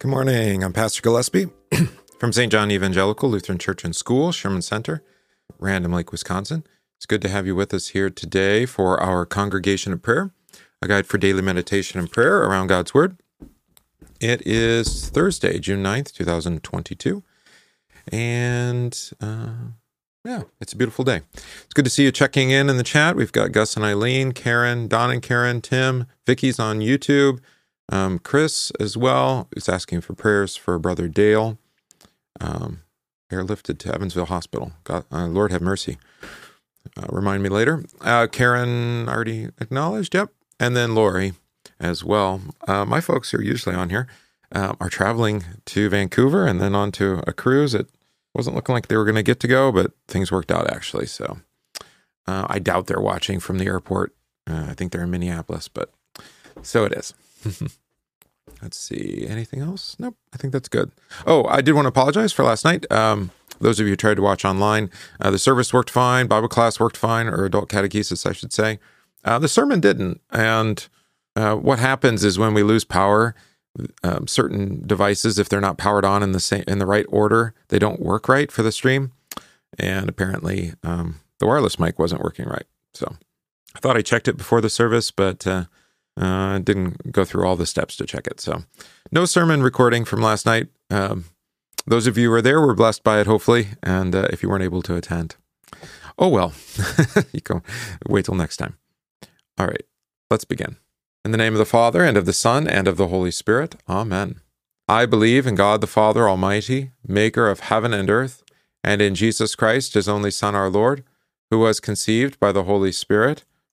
Good morning. I'm Pastor Gillespie from St. John Evangelical Lutheran Church and School, Sherman Center, Random Lake, Wisconsin. It's good to have you with us here today for our Congregation of Prayer, a guide for daily meditation and prayer around God's Word. It is Thursday, June 9th, 2022. And uh, yeah, it's a beautiful day. It's good to see you checking in in the chat. We've got Gus and Eileen, Karen, Don and Karen, Tim, Vicky's on YouTube. Um, Chris as well is asking for prayers for brother Dale, um, airlifted to Evansville Hospital. God, uh, Lord have mercy. Uh, remind me later. Uh, Karen already acknowledged. Yep, and then Lori as well. Uh, my folks who are usually on here. Uh, are traveling to Vancouver and then on to a cruise. It wasn't looking like they were going to get to go, but things worked out actually. So uh, I doubt they're watching from the airport. I think they're in Minneapolis, but so it is. Let's see. Anything else? Nope. I think that's good. Oh, I did want to apologize for last night. Um, those of you who tried to watch online, uh, the service worked fine. Bible class worked fine, or adult catechesis, I should say. Uh, the sermon didn't. And uh, what happens is when we lose power, um, certain devices, if they're not powered on in the same in the right order, they don't work right for the stream. And apparently, um, the wireless mic wasn't working right. So I thought I checked it before the service, but uh, uh, didn't go through all the steps to check it. So, no sermon recording from last night. Um, those of you who were there were blessed by it, hopefully. And uh, if you weren't able to attend, oh well, you go wait till next time. All right, let's begin. In the name of the Father, and of the Son, and of the Holy Spirit. Amen. I believe in God the Father Almighty, maker of heaven and earth, and in Jesus Christ, his only Son, our Lord, who was conceived by the Holy Spirit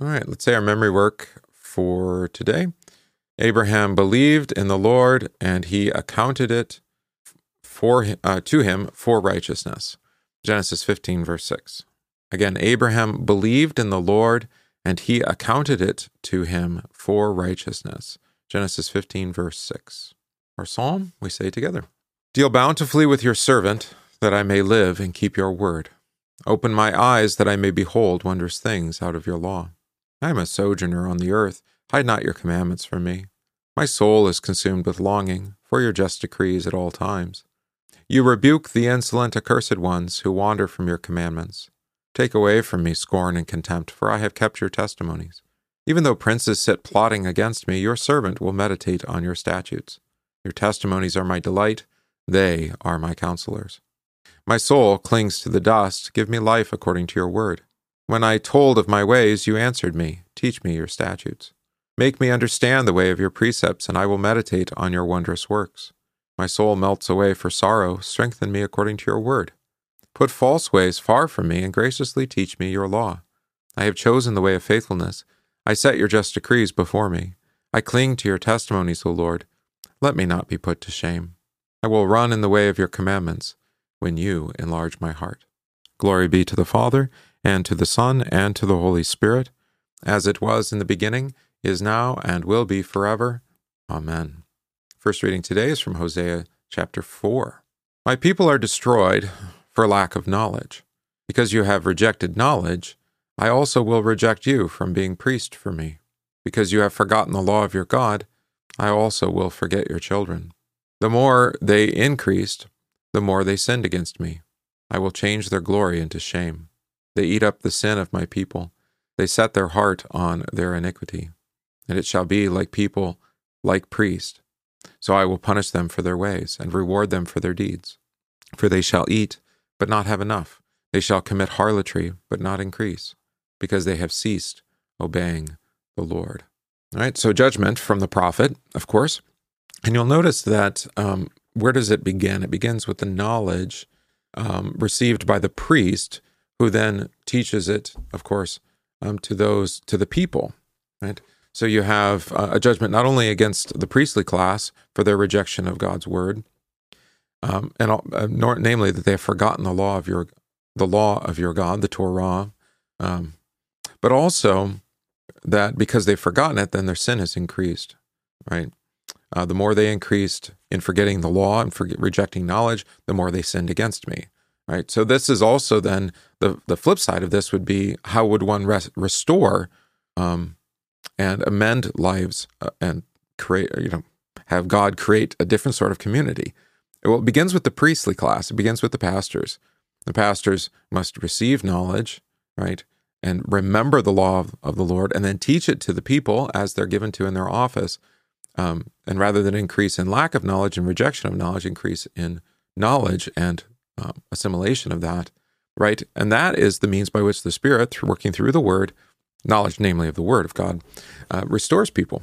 All right, let's say our memory work for today. Abraham believed in the Lord, and he accounted it for uh, to him for righteousness. Genesis 15, verse 6. Again, Abraham believed in the Lord, and he accounted it to him for righteousness. Genesis 15, verse 6. Our psalm, we say together Deal bountifully with your servant, that I may live and keep your word. Open my eyes, that I may behold wondrous things out of your law. I am a sojourner on the earth. Hide not your commandments from me. My soul is consumed with longing for your just decrees at all times. You rebuke the insolent, accursed ones who wander from your commandments. Take away from me scorn and contempt, for I have kept your testimonies. Even though princes sit plotting against me, your servant will meditate on your statutes. Your testimonies are my delight, they are my counselors. My soul clings to the dust. Give me life according to your word. When I told of my ways, you answered me, Teach me your statutes. Make me understand the way of your precepts, and I will meditate on your wondrous works. My soul melts away for sorrow. Strengthen me according to your word. Put false ways far from me, and graciously teach me your law. I have chosen the way of faithfulness. I set your just decrees before me. I cling to your testimonies, O Lord. Let me not be put to shame. I will run in the way of your commandments when you enlarge my heart. Glory be to the Father, and to the Son, and to the Holy Spirit, as it was in the beginning, is now, and will be forever. Amen. First reading today is from Hosea chapter 4. My people are destroyed for lack of knowledge. Because you have rejected knowledge, I also will reject you from being priest for me. Because you have forgotten the law of your God, I also will forget your children. The more they increased, the more they sinned against me. I will change their glory into shame. They eat up the sin of my people. They set their heart on their iniquity. And it shall be like people, like priests. So I will punish them for their ways, and reward them for their deeds. For they shall eat, but not have enough. They shall commit harlotry, but not increase, because they have ceased obeying the Lord. All right, so judgment from the prophet, of course. And you'll notice that um, where does it begin? It begins with the knowledge um, received by the priest who then teaches it, of course, um, to those to the people, right? So you have uh, a judgment not only against the priestly class for their rejection of God's word, um, and uh, nor, namely that they have forgotten the law of your the law of your God, the Torah, um, but also that because they've forgotten it, then their sin has increased, right? Uh, the more they increased in forgetting the law and for rejecting knowledge, the more they sinned against me, right? So this is also then the the flip side of this would be how would one res- restore um, and amend lives uh, and create, you know, have God create a different sort of community. Well, it begins with the priestly class. It begins with the pastors. The pastors must receive knowledge, right? And remember the law of, of the Lord and then teach it to the people as they're given to in their office. Um, and rather than increase in lack of knowledge and rejection of knowledge, increase in knowledge and um, assimilation of that, right? And that is the means by which the Spirit, through working through the Word, knowledge, namely of the Word of God, uh, restores people,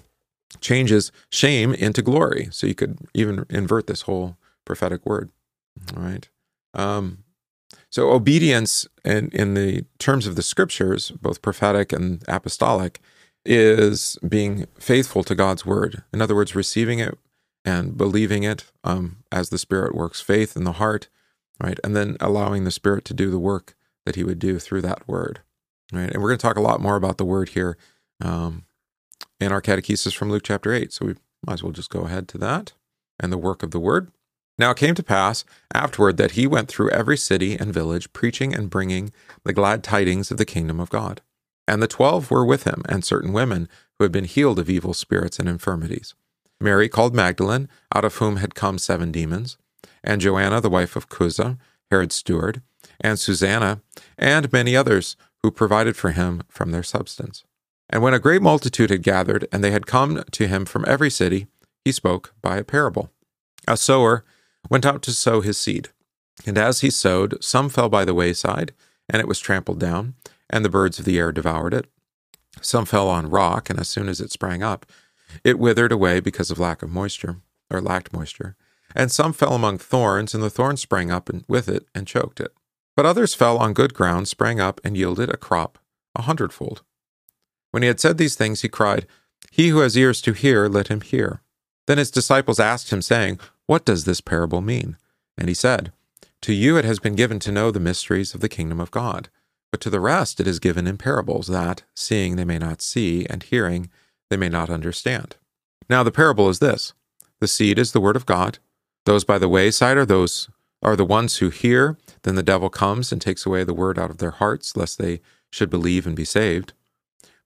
changes shame into glory. So you could even invert this whole prophetic word. All right. Um, so obedience in, in the terms of the scriptures, both prophetic and apostolic, is being faithful to God's word. In other words, receiving it and believing it um, as the Spirit works faith in the heart, right? And then allowing the Spirit to do the work that He would do through that word, right? And we're going to talk a lot more about the word here um, in our catechesis from Luke chapter 8. So we might as well just go ahead to that and the work of the word. Now it came to pass afterward that he went through every city and village, preaching and bringing the glad tidings of the kingdom of God. And the twelve were with him, and certain women who had been healed of evil spirits and infirmities. Mary called Magdalene, out of whom had come seven demons, and Joanna the wife of Chuza, Herod's steward, and Susanna, and many others who provided for him from their substance. And when a great multitude had gathered, and they had come to him from every city, he spoke by a parable. A sower went out to sow his seed. And as he sowed, some fell by the wayside, and it was trampled down, and the birds of the air devoured it. Some fell on rock, and as soon as it sprang up, it withered away because of lack of moisture, or lacked moisture. And some fell among thorns, and the thorns sprang up with it and choked it. But others fell on good ground, sprang up, and yielded a crop a hundredfold. When he had said these things, he cried, He who has ears to hear, let him hear. Then his disciples asked him, saying, what does this parable mean? And he said, To you it has been given to know the mysteries of the kingdom of God, but to the rest it is given in parables, that, seeing they may not see, and hearing they may not understand. Now the parable is this The seed is the word of God. Those by the wayside are those are the ones who hear, then the devil comes and takes away the word out of their hearts, lest they should believe and be saved.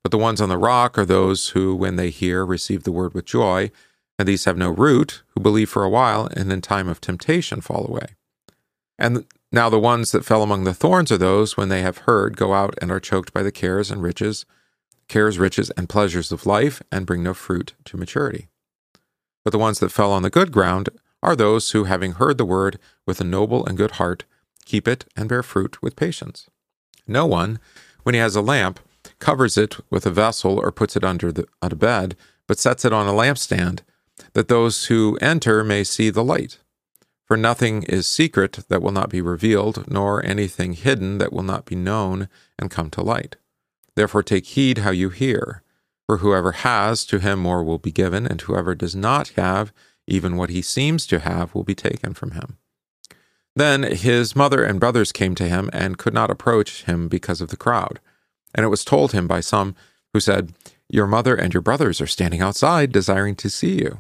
But the ones on the rock are those who, when they hear, receive the word with joy, and these have no root, who believe for a while, and in time of temptation fall away. And now the ones that fell among the thorns are those, when they have heard, go out and are choked by the cares and riches, cares, riches, and pleasures of life, and bring no fruit to maturity. But the ones that fell on the good ground are those who, having heard the word with a noble and good heart, keep it and bear fruit with patience. No one, when he has a lamp, covers it with a vessel or puts it under the, on a bed, but sets it on a lampstand that those who enter may see the light. For nothing is secret that will not be revealed, nor anything hidden that will not be known and come to light. Therefore take heed how you hear. For whoever has, to him more will be given, and whoever does not have, even what he seems to have, will be taken from him. Then his mother and brothers came to him and could not approach him because of the crowd. And it was told him by some who said, Your mother and your brothers are standing outside, desiring to see you.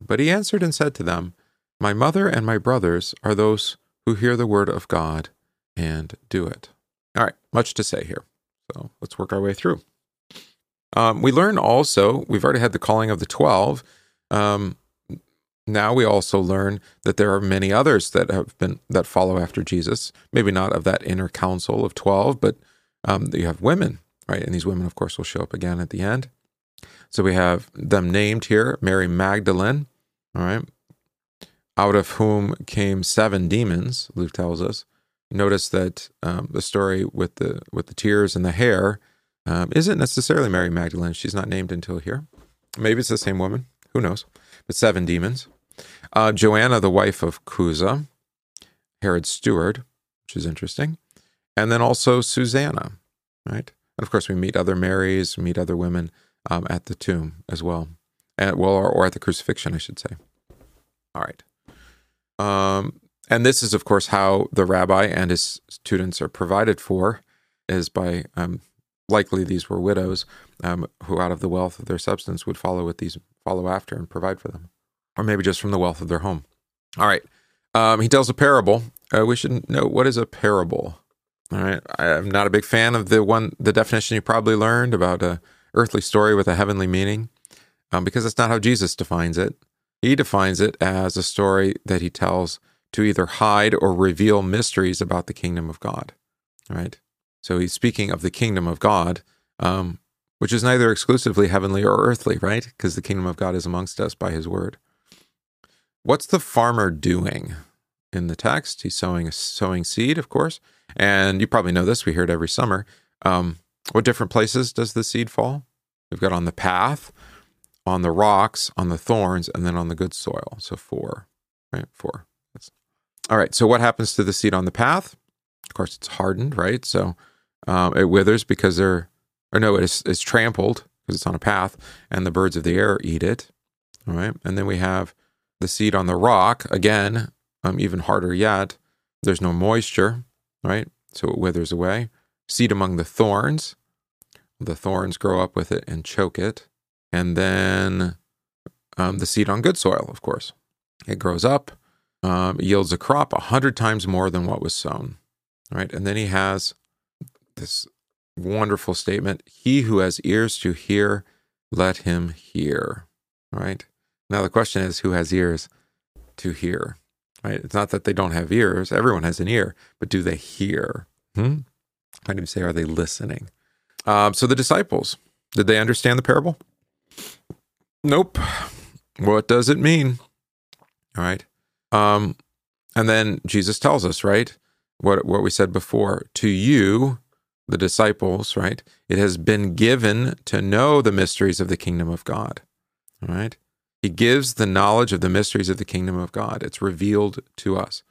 But he answered and said to them, My mother and my brothers are those who hear the word of God and do it. All right, much to say here. So let's work our way through. Um, we learn also, we've already had the calling of the 12. Um, now we also learn that there are many others that have been that follow after Jesus. Maybe not of that inner council of 12, but um, you have women, right? And these women, of course, will show up again at the end. So we have them named here Mary Magdalene, all right. Out of whom came seven demons, Luke tells us. Notice that um, the story with the with the tears and the hair um, isn't necessarily Mary Magdalene. She's not named until here. Maybe it's the same woman. Who knows? But seven demons. Uh, Joanna, the wife of Chuza, Herod's steward, which is interesting. And then also Susanna, right? And of course, we meet other Marys, meet other women um, at the tomb as well at, well, or, or at the crucifixion, I should say. All right. Um, and this is, of course, how the rabbi and his students are provided for, is by um, likely these were widows um, who, out of the wealth of their substance, would follow with these follow after and provide for them, or maybe just from the wealth of their home. All right, um, he tells a parable. Uh, we should know what is a parable. All right, I'm not a big fan of the one the definition you probably learned about a earthly story with a heavenly meaning, um, because it's not how Jesus defines it. He defines it as a story that he tells to either hide or reveal mysteries about the kingdom of God. Right. So he's speaking of the kingdom of God, um, which is neither exclusively heavenly or earthly, right? Because the kingdom of God is amongst us by his word. What's the farmer doing in the text? He's sowing sowing seed, of course. And you probably know this, we hear it every summer. Um, what different places does the seed fall? We've got on the path, on the rocks, on the thorns, and then on the good soil. So four, right? Four. That's... All right. So what happens to the seed on the path? Of course, it's hardened, right? So um, it withers because they're, or no, it's, it's trampled because it's on a path, and the birds of the air eat it. All right. And then we have the seed on the rock, again, um, even harder yet. There's no moisture, right? So it withers away. Seed among the thorns. The thorns grow up with it and choke it. And then um, the seed on good soil, of course. It grows up, um, yields a crop a hundred times more than what was sown, right? And then he has this wonderful statement He who has ears to hear, let him hear, right? Now the question is who has ears to hear, right? It's not that they don't have ears, everyone has an ear, but do they hear? Hmm? Do you say, are they listening? Um, so the disciples, did they understand the parable? Nope. What does it mean? All right. Um, and then Jesus tells us, right? What what we said before. To you, the disciples, right? It has been given to know the mysteries of the kingdom of God. Right. He gives the knowledge of the mysteries of the kingdom of God. It's revealed to us.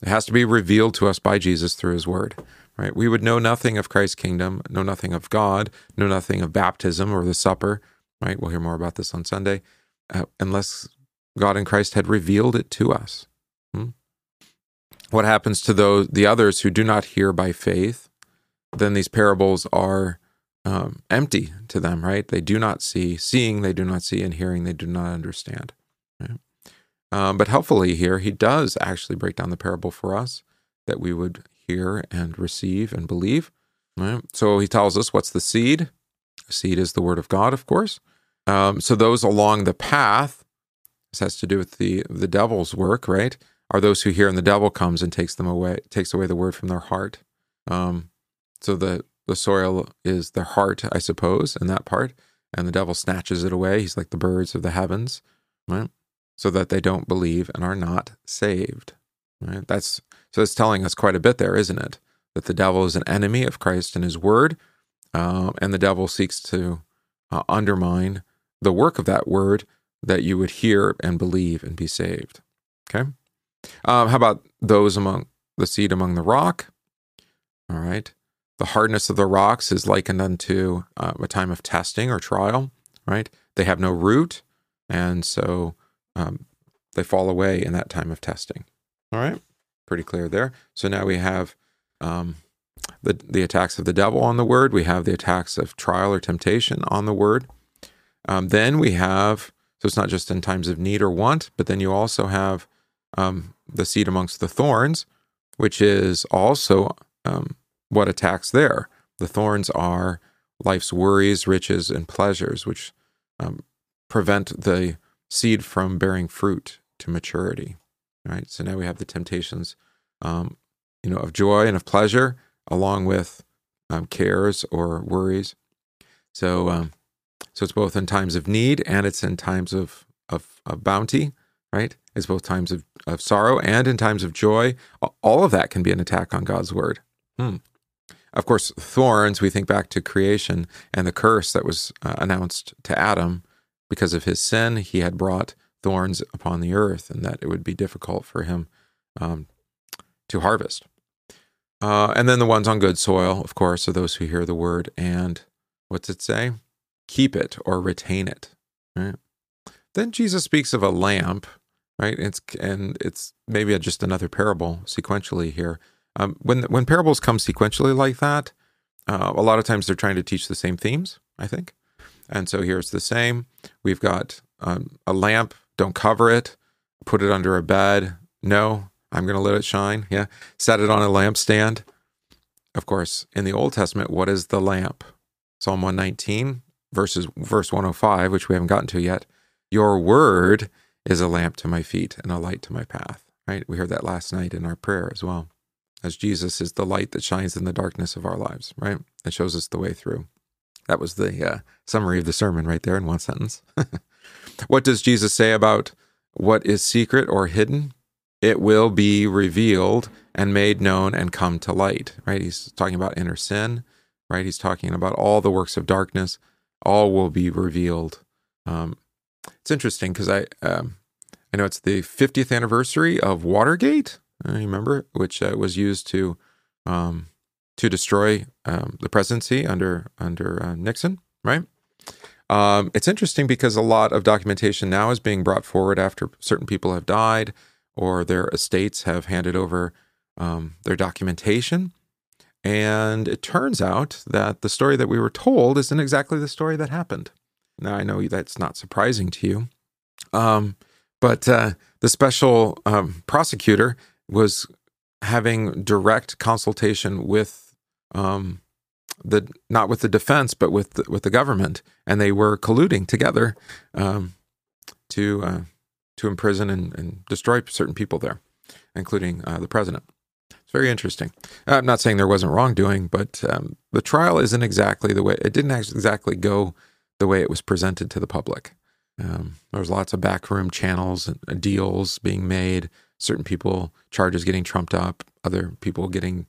It has to be revealed to us by Jesus through his word. Right? We would know nothing of Christ's kingdom, know nothing of God, know nothing of baptism or the supper, right? We'll hear more about this on Sunday, uh, unless God in Christ had revealed it to us. Hmm? What happens to those the others who do not hear by faith? Then these parables are um, empty to them, right? They do not see, seeing they do not see, and hearing they do not understand. Right? Um, but helpfully here, he does actually break down the parable for us that we would hear and receive and believe. Right? So he tells us what's the seed. Seed is the word of God, of course. Um, so those along the path, this has to do with the the devil's work, right? Are those who hear and the devil comes and takes them away, takes away the word from their heart. Um, so the the soil is their heart, I suppose, in that part, and the devil snatches it away. He's like the birds of the heavens, right? So that they don't believe and are not saved. Right? That's so it's telling us quite a bit there, isn't it? That the devil is an enemy of Christ and His Word, uh, and the devil seeks to uh, undermine the work of that word that you would hear and believe and be saved. Okay. Um, how about those among the seed among the rock? All right. The hardness of the rocks is likened unto uh, a time of testing or trial, right? They have no root, and so um, they fall away in that time of testing. All right. Pretty clear there. So now we have um, the, the attacks of the devil on the word, we have the attacks of trial or temptation on the word. Um, then we have, so it's not just in times of need or want, but then you also have um, the seed amongst the thorns, which is also um, what attacks there. The thorns are life's worries, riches, and pleasures, which um, prevent the seed from bearing fruit to maturity. Right. So now we have the temptations, um, you know, of joy and of pleasure, along with um, cares or worries. So, um, so it's both in times of need and it's in times of, of, of bounty, right? It's both times of, of sorrow and in times of joy. All of that can be an attack on God's word. Hmm. Of course, thorns, we think back to creation and the curse that was uh, announced to Adam because of his sin. He had brought thorns upon the earth and that it would be difficult for him um, to harvest. Uh, and then the ones on good soil, of course, are those who hear the word and what's it say? Keep it or retain it. Right? Then Jesus speaks of a lamp, right? It's and it's maybe just another parable sequentially here. Um, when when parables come sequentially like that, uh, a lot of times they're trying to teach the same themes. I think, and so here's the same. We've got um, a lamp. Don't cover it. Put it under a bed. No, I'm going to let it shine. Yeah, set it on a lampstand. Of course, in the Old Testament, what is the lamp? Psalm 119 verses verse 105, which we haven't gotten to yet. Your word is a lamp to my feet and a light to my path. Right? We heard that last night in our prayer as well. As Jesus is the light that shines in the darkness of our lives, right? It shows us the way through. That was the uh, summary of the sermon right there in one sentence. what does Jesus say about what is secret or hidden? It will be revealed and made known and come to light, right? He's talking about inner sin, right? He's talking about all the works of darkness, all will be revealed. Um, it's interesting because I um, I know it's the 50th anniversary of Watergate. I remember, which uh, was used to um, to destroy um, the presidency under under uh, Nixon, right? Um, it's interesting because a lot of documentation now is being brought forward after certain people have died or their estates have handed over um, their documentation. And it turns out that the story that we were told isn't exactly the story that happened. Now, I know that's not surprising to you. Um, but uh, the special um, prosecutor was having direct consultation with um, the not with the defense, but with the, with the government, and they were colluding together um, to uh, to imprison and, and, destroy certain people there, including uh, the president. It's very interesting. I'm not saying there wasn't wrongdoing, but um, the trial isn't exactly the way it didn't exactly go the way it was presented to the public. Um, there was lots of backroom channels and uh, deals being made. Certain people charges getting trumped up, other people getting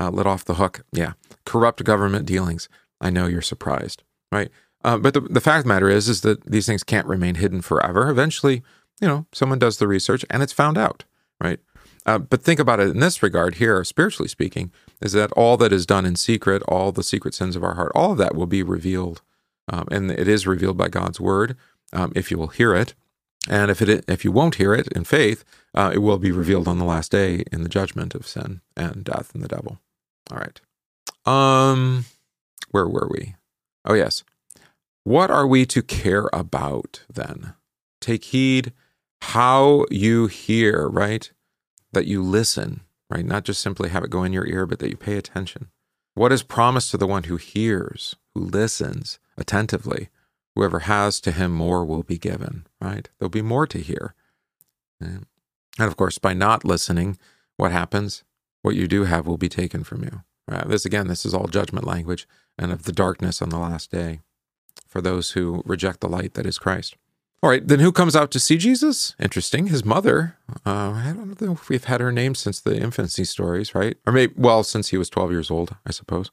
uh, let off the hook. Yeah, corrupt government dealings. I know you're surprised, right? Uh, but the, the fact of the matter is, is that these things can't remain hidden forever. Eventually, you know, someone does the research and it's found out, right? Uh, but think about it in this regard here, spiritually speaking, is that all that is done in secret, all the secret sins of our heart, all of that will be revealed. Um, and it is revealed by God's word um, if you will hear it. And if it if you won't hear it in faith, uh, it will be revealed on the last day in the judgment of sin and death and the devil. All right. Um, where were we? Oh yes. What are we to care about then? Take heed how you hear, right? That you listen, right? Not just simply have it go in your ear, but that you pay attention. What is promised to the one who hears, who listens attentively? Whoever has to him more will be given, right? There'll be more to hear. And of course, by not listening, what happens? What you do have will be taken from you. Right? This again, this is all judgment language and of the darkness on the last day for those who reject the light that is Christ. All right, then who comes out to see Jesus? Interesting. His mother. Uh, I don't know if we've had her name since the infancy stories, right? Or maybe, well, since he was 12 years old, I suppose.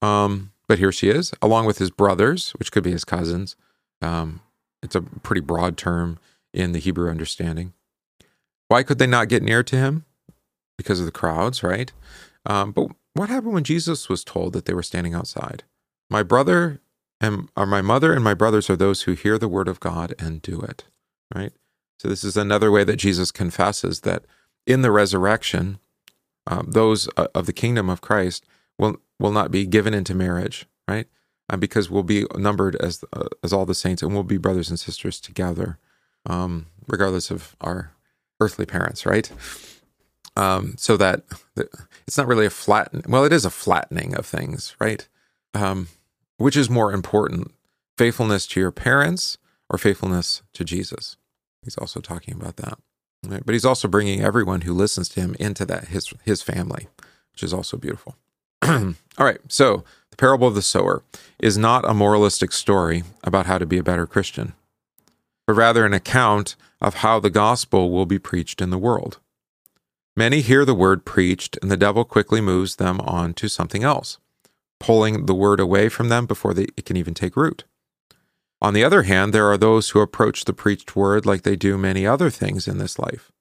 Um, but here she is, along with his brothers, which could be his cousins. Um, it's a pretty broad term in the Hebrew understanding. Why could they not get near to him? Because of the crowds, right? Um, but what happened when Jesus was told that they were standing outside? My brother and or my mother and my brothers are those who hear the word of God and do it, right? So this is another way that Jesus confesses that in the resurrection, um, those uh, of the kingdom of Christ will will not be given into marriage, right? Uh, because we'll be numbered as uh, as all the saints, and we'll be brothers and sisters together, um, regardless of our earthly parents, right? Um, so that it's not really a flatten. Well, it is a flattening of things, right? Um, which is more important, faithfulness to your parents or faithfulness to Jesus? He's also talking about that, right? but he's also bringing everyone who listens to him into that his his family, which is also beautiful. All right, so the parable of the sower is not a moralistic story about how to be a better Christian, but rather an account of how the gospel will be preached in the world. Many hear the word preached, and the devil quickly moves them on to something else, pulling the word away from them before they, it can even take root. On the other hand, there are those who approach the preached word like they do many other things in this life.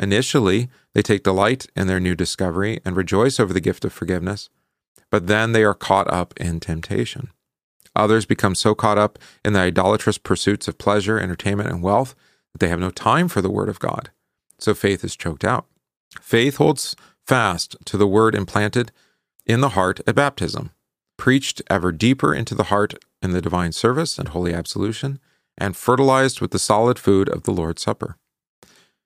Initially, they take delight in their new discovery and rejoice over the gift of forgiveness, but then they are caught up in temptation. Others become so caught up in the idolatrous pursuits of pleasure, entertainment, and wealth that they have no time for the word of God. So faith is choked out. Faith holds fast to the word implanted in the heart at baptism, preached ever deeper into the heart in the divine service and holy absolution, and fertilized with the solid food of the Lord's Supper.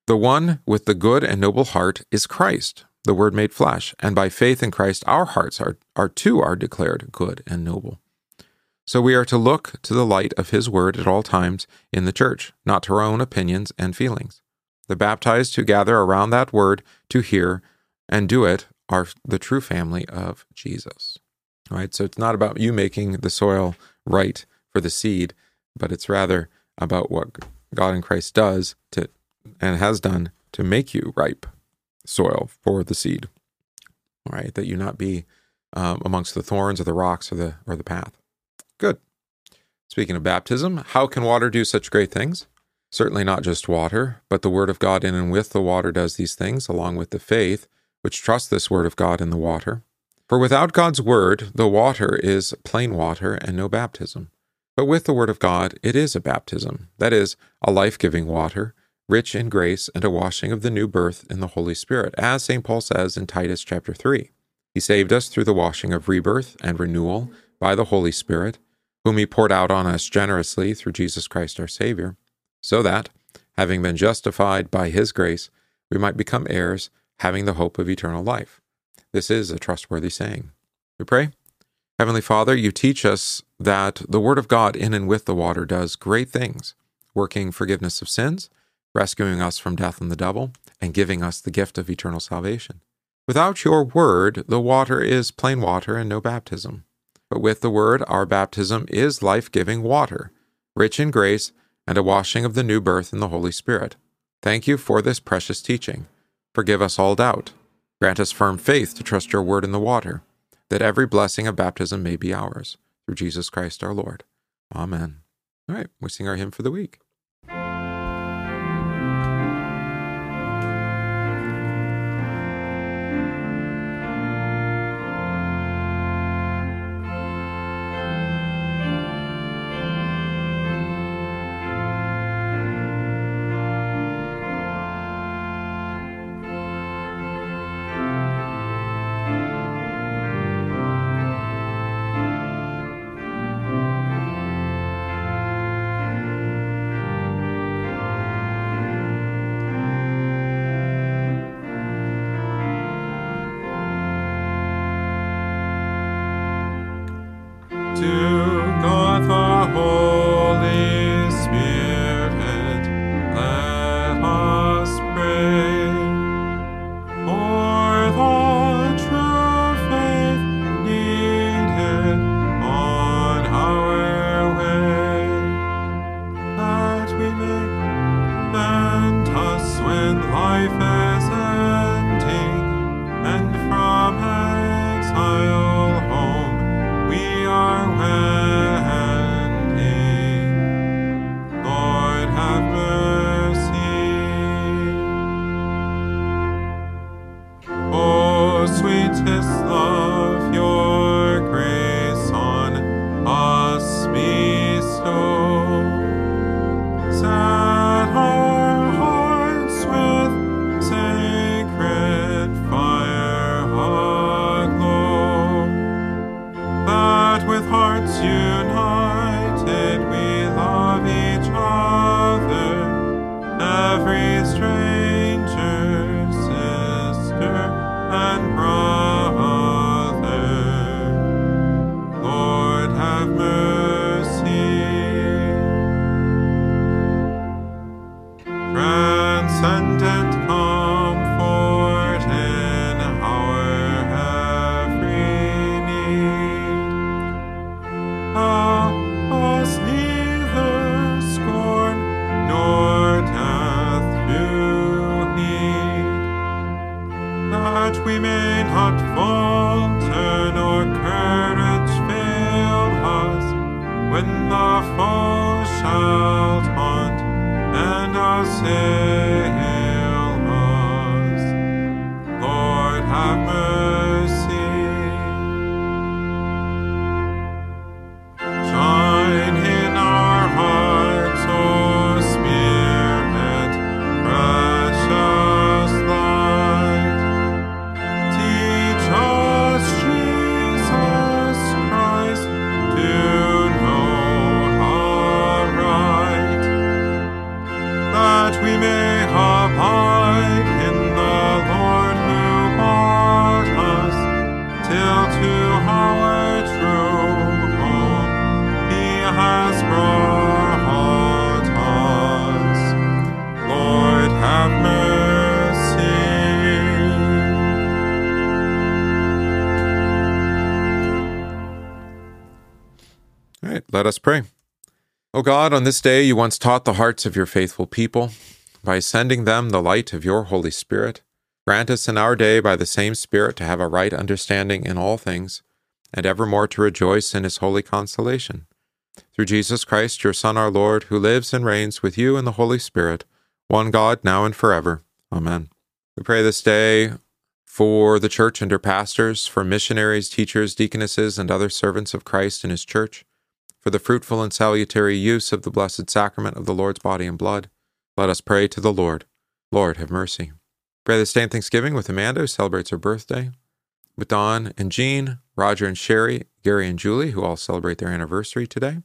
The one with the good and noble heart is Christ, the Word made flesh, and by faith in Christ our hearts are, are too are declared good and noble. So we are to look to the light of His Word at all times in the church, not to our own opinions and feelings. The baptized who gather around that Word to hear and do it are the true family of Jesus. All right, so it's not about you making the soil right for the seed, but it's rather about what God in Christ does to and has done to make you ripe soil for the seed. All right, that you not be um, amongst the thorns or the rocks or the or the path. Good. Speaking of baptism, how can water do such great things? Certainly not just water, but the Word of God in and with the water does these things, along with the faith, which trusts this Word of God in the water. For without God's Word, the water is plain water and no baptism. But with the Word of God, it is a baptism, that is, a life giving water, rich in grace and a washing of the new birth in the Holy Spirit, as St. Paul says in Titus chapter 3. He saved us through the washing of rebirth and renewal by the Holy Spirit, whom he poured out on us generously through Jesus Christ our Savior, so that, having been justified by his grace, we might become heirs, having the hope of eternal life. This is a trustworthy saying. We pray. Heavenly Father, you teach us that the Word of God in and with the water does great things, working forgiveness of sins rescuing us from death and the devil, and giving us the gift of eternal salvation. Without your word, the water is plain water and no baptism. But with the word, our baptism is life giving water, rich in grace and a washing of the new birth in the Holy Spirit. Thank you for this precious teaching. Forgive us all doubt. Grant us firm faith to trust your word in the water, that every blessing of baptism may be ours. Through Jesus Christ our Lord. Amen. All right, we sing our hymn for the week. that we may abide in the Lord who bought us, till to our true home he has brought us. Lord, have mercy. All right, let us pray. O God, on this day you once taught the hearts of your faithful people by sending them the light of your Holy Spirit. Grant us in our day by the same Spirit to have a right understanding in all things, and evermore to rejoice in his holy consolation. Through Jesus Christ, your Son, our Lord, who lives and reigns with you in the Holy Spirit, one God, now and forever. Amen. We pray this day for the church and her pastors, for missionaries, teachers, deaconesses, and other servants of Christ in his church, for the fruitful and salutary use of the blessed sacrament of the Lord's body and blood. Let us pray to the Lord. Lord, have mercy. Pray this day in Thanksgiving with Amanda, who celebrates her birthday, with Don and Jean, Roger and Sherry, Gary and Julie, who all celebrate their anniversary today.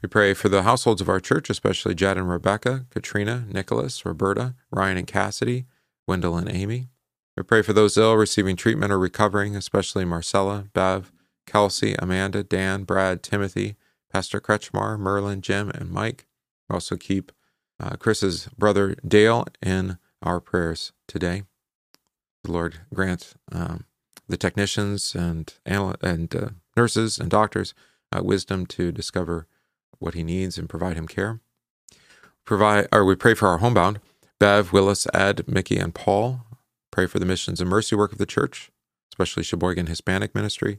We pray for the households of our church, especially Jed and Rebecca, Katrina, Nicholas, Roberta, Ryan and Cassidy, Wendell and Amy. We pray for those ill receiving treatment or recovering, especially Marcella, Bev, Kelsey, Amanda, Dan, Brad, Timothy, Pastor Kretschmar, Merlin, Jim, and Mike. We also keep uh, Chris's brother Dale in our prayers today. The Lord grant um, the technicians and and uh, nurses and doctors uh, wisdom to discover what he needs and provide him care. Provide, or we pray for our homebound, Bev, Willis, Ed, Mickey, and Paul. Pray for the missions and mercy work of the church, especially Sheboygan Hispanic Ministry.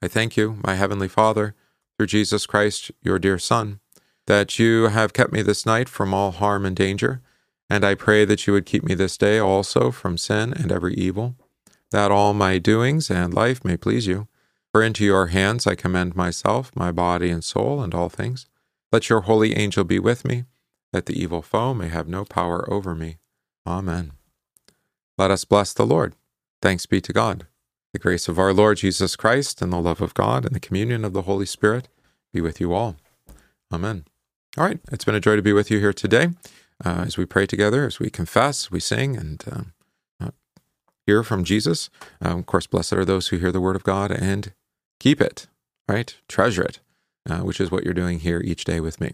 I thank you, my heavenly Father, through Jesus Christ, your dear Son, that you have kept me this night from all harm and danger, and I pray that you would keep me this day also from sin and every evil, that all my doings and life may please you. For into your hands I commend myself, my body and soul, and all things. Let your holy angel be with me, that the evil foe may have no power over me. Amen. Let us bless the Lord. Thanks be to God. The grace of our Lord Jesus Christ and the love of God and the communion of the Holy Spirit be with you all. Amen. All right, it's been a joy to be with you here today uh, as we pray together, as we confess, we sing, and um, uh, hear from Jesus. Um, of course, blessed are those who hear the word of God and keep it, right? Treasure it uh, which is what you're doing here each day with me.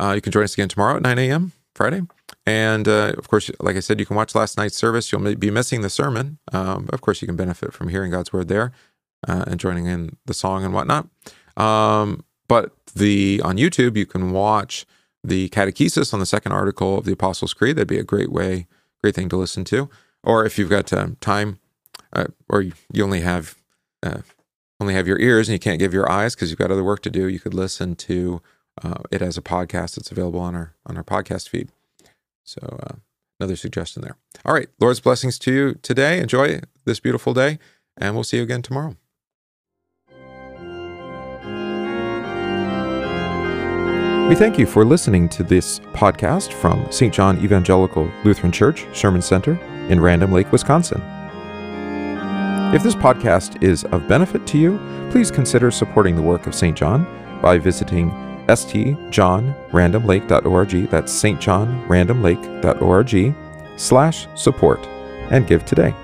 Uh, you can join us again tomorrow at 9 a.m. Friday. And uh, of course, like I said, you can watch last night's service. You'll be missing the sermon. Um, of course, you can benefit from hearing God's word there uh, and joining in the song and whatnot. Um, but the on YouTube, you can watch the catechesis on the second article of the Apostles' Creed. That'd be a great way, great thing to listen to. Or if you've got uh, time, uh, or you only have uh, only have your ears and you can't give your eyes because you've got other work to do, you could listen to uh, it as a podcast that's available on our on our podcast feed. So uh, another suggestion there. All right, Lord's blessings to you today. Enjoy this beautiful day, and we'll see you again tomorrow. We thank you for listening to this podcast from St. John Evangelical Lutheran Church, Sherman Center in Random Lake, Wisconsin. If this podcast is of benefit to you, please consider supporting the work of St. John by visiting stjohnrandomlake.org. That's stjohnrandomlake.org slash support and give today.